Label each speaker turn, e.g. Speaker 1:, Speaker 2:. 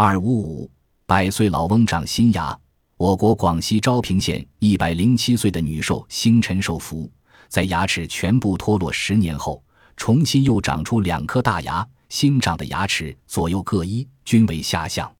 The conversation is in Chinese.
Speaker 1: 二五五，百岁老翁长新牙。我国广西昭平县一百零七岁的女寿星辰寿福，在牙齿全部脱落十年后，重新又长出两颗大牙，新长的牙齿左右各一，均为下象。